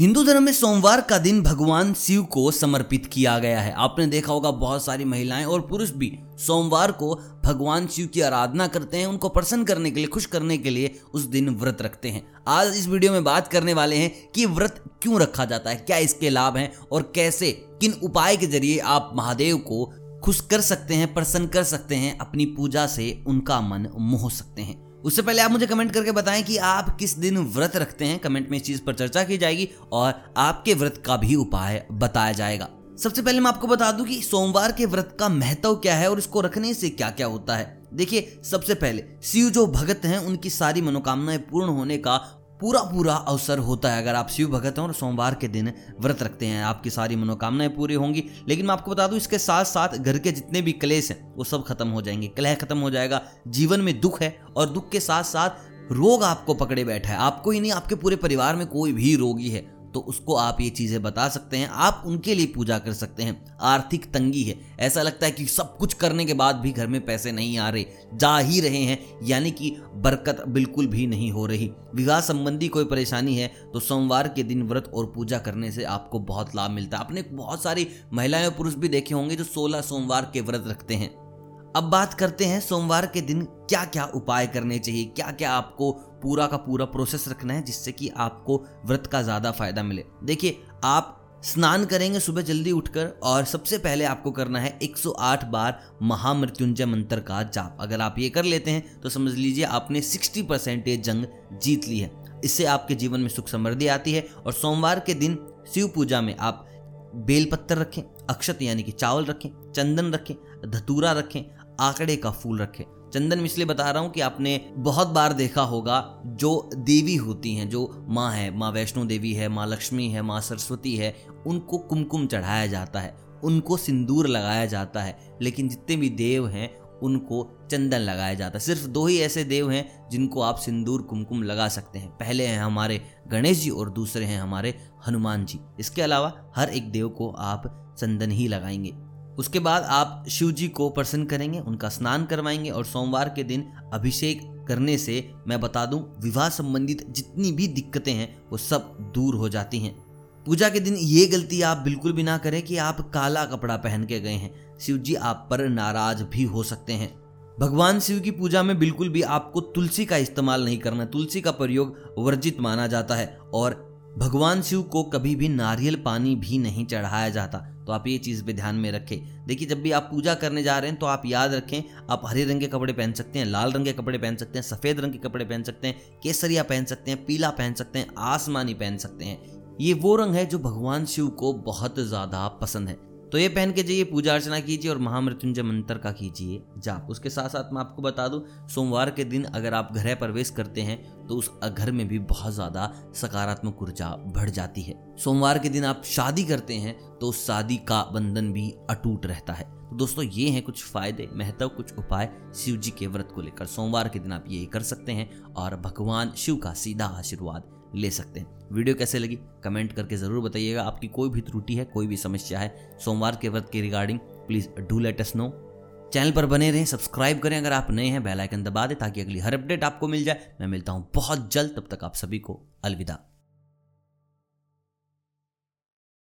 हिंदू धर्म में सोमवार का दिन भगवान शिव को समर्पित किया गया है। आपने देखा होगा बहुत सारी महिलाएँ और पुरुष भी सोमवार को भगवान शिव की आराधना करते हैं, उनको प्रसन्न करने के लिए, खुश करने के लिए उस दिन व्रत रखते हैं। आज इस वीडियो में बात करने वाले हैं कि व्रत क्यों रखा जाता है, क्या इसके लाभ हैं और कैसे, किन उपाय के ज़रिए आप महादेव को खुश कर सकते हैं, प्रसन्न कर सकते हैं, अपनी पूजा से उनका मन मोह सकते हैं। उससे पहले आप मुझे कमेंट करके बताएँ कि आप किस दिन व्रत रखते हैं। कमेंट में इस चीज़ पर चर्चा की जाएगी और आपके व्रत का भी उपाय बताया जाएगा। सबसे पहले मैं आपको बता दूँ कि सोमवार के व्रत का महत्व क्या है और इसको रखने से क्या क्या होता है। देखिए, सबसे पहले, शिव जो भगत हैं, उनकी सारी मनोकामनाएँ पूर्ण होने का पूरा पूरा अवसर होता है। अगर आप शिव भगत हैं और सोमवार के दिन व्रत रखते हैं, आपकी सारी मनोकामनाएँ पूरी होंगी। लेकिन मैं आपको बता दूँ, इसके साथ साथ घर के जितने भी क्लेश हैं, वो सब खत्म हो जाएँगे। कलह खत्म हो जाएगा। जीवन में दुख है और दुख के साथ साथ रोग आपको पकड़े बैठा है। आपको ही नहीं, आपके पूरे परिवार में कोई भी रोगी है। तो उसको आप ये चीज़ें बता सकते हैं। आप उनके लिए पूजा कर सकते हैं। आर्थिक तंगी है। ऐसा लगता है कि सब कुछ करने के बाद भी घर में पैसे नहीं आ रहे। जा ही रहे हैं। यानी कि बरकत बिल्कुल भी नहीं हो रही। विवाह संबंधी कोई परेशानी है तो सोमवार के दिन व्रत और पूजा करने से आपको बहुत लाभ मिलता है। आपने बहुत सारी महिलाएँ और पुरुष भी देखे होंगे जो सोलह सोमवार के व्रत रखते हैं। अब बात करते हैं सोमवार के दिन क्या क्या उपाय करने चाहिए क्या क्या आपको पूरा का पूरा प्रोसेस रखना है जिससे कि आपको व्रत का ज़्यादा फ़ायदा मिले। देखिए, आप स्नान करेंगे सुबह जल्दी उठकर और सबसे पहले आपको करना है 108 बार महामृत्युंजय मंत्र का जाप। अगर आप ये कर लेते हैं तो समझ लीजिए आपने 60 परसेंटेज जंग जीत ली है। इससे आपके जीवन में सुख समृद्धि आती है और सोमवार के दिन शिव पूजा में आप बेल पत्थर रखें, अक्षत यानी कि चावल रखें, चंदन रखें, धतूरा रखें आंकड़े का फूल रखें। चंदन में इसलिए बता रहा हूँ कि आपने बहुत बार देखा होगा, जो देवी होती हैं, जो माँ है, माँ वैष्णो देवी है, माँ लक्ष्मी है, माँ सरस्वती है, उनको कुमकुम चढ़ाया जाता है, उनको सिंदूर लगाया जाता है, लेकिन जितने भी देव हैं, उनको चंदन लगाया जाता है। सिर्फ़ दो ही ऐसे देव हैं, जिनको आप सिंदूर कुमकुम लगा सकते हैं। पहले हैं हमारे गणेश जी और दूसरे हैं हमारे हनुमान जी। इसके अलावा हर एक देव को आप चंदन ही लगाएँगे। उसके बाद आप शिव जी को प्रसन्न करेंगे, उनका स्नान करवाएँगे और सोमवार के दिन अभिषेक करने से मैं बता दूँ, विवाह संबंधित जितनी भी दिक्कतें हैं, वो सब दूर हो जाती हैं। पूजा के दिन ये गलती आप बिल्कुल भी ना करें कि आप काला कपड़ा पहन के गए हैं। शिव जी आप पर नाराज़ भी हो सकते हैं। भगवान शिव की पूजा में बिल्कुल भी आपको तुलसी का इस्तेमाल नहीं करना, तुलसी का प्रयोग वर्जित माना जाता है और भगवान शिव को कभी भी नारियल पानी भी नहीं चढ़ाया जाता। तो आप ये चीज़ भी ध्यान में रखें। देखिए, जब भी आप पूजा करने जा रहे हैं तो आप याद रखें, आप हरे रंग के कपड़े पहन सकते हैं, लाल रंग के कपड़े पहन सकते हैं, सफ़ेद रंग के कपड़े पहन सकते हैं, केसरिया पहन सकते हैं, पीला पहन सकते हैं, आसमानी पहन सकते हैं। ये वो रंग है जो भगवान शिव को बहुत ज़्यादा पसंद है। तो ये पहन के जाइए, पूजा अर्चना कीजिए और महामृत्युंजय मंत्र का कीजिए जाप। उसके साथ साथ मैं आपको बता दूँ, सोमवार के दिन अगर आप घर प्रवेश करते हैं तो उस घर में भी बहुत ज़्यादा सकारात्मक ऊर्जा बढ़ जाती है। सोमवार के दिन आप शादी करते हैं तो उस शादी का बंधन भी अटूट रहता है। तो दोस्तों, ये हैं कुछ फ़ायदे, महत्व, कुछ उपाय शिव जी के व्रत को लेकर। सोमवार के दिन आप ये कर सकते हैं और भगवान शिव का सीधा आशीर्वाद ले सकते हैं। वीडियो कैसे लगी? कमेंट करके ज़रूर बताइएगा। आपकी कोई भी त्रुटि है, कोई भी समस्या है, सोमवार के व्रत के regarding please do let us know channel पर बने रहें सब्सक्राइब करें। अगर आप नए हैं बेल आइकन दबा दें ताकि अगली हर अपडेट आपको मिल जाए। मैं मिलता हूँ बहुत जल्द, तब तक आप सभी को अलविदा।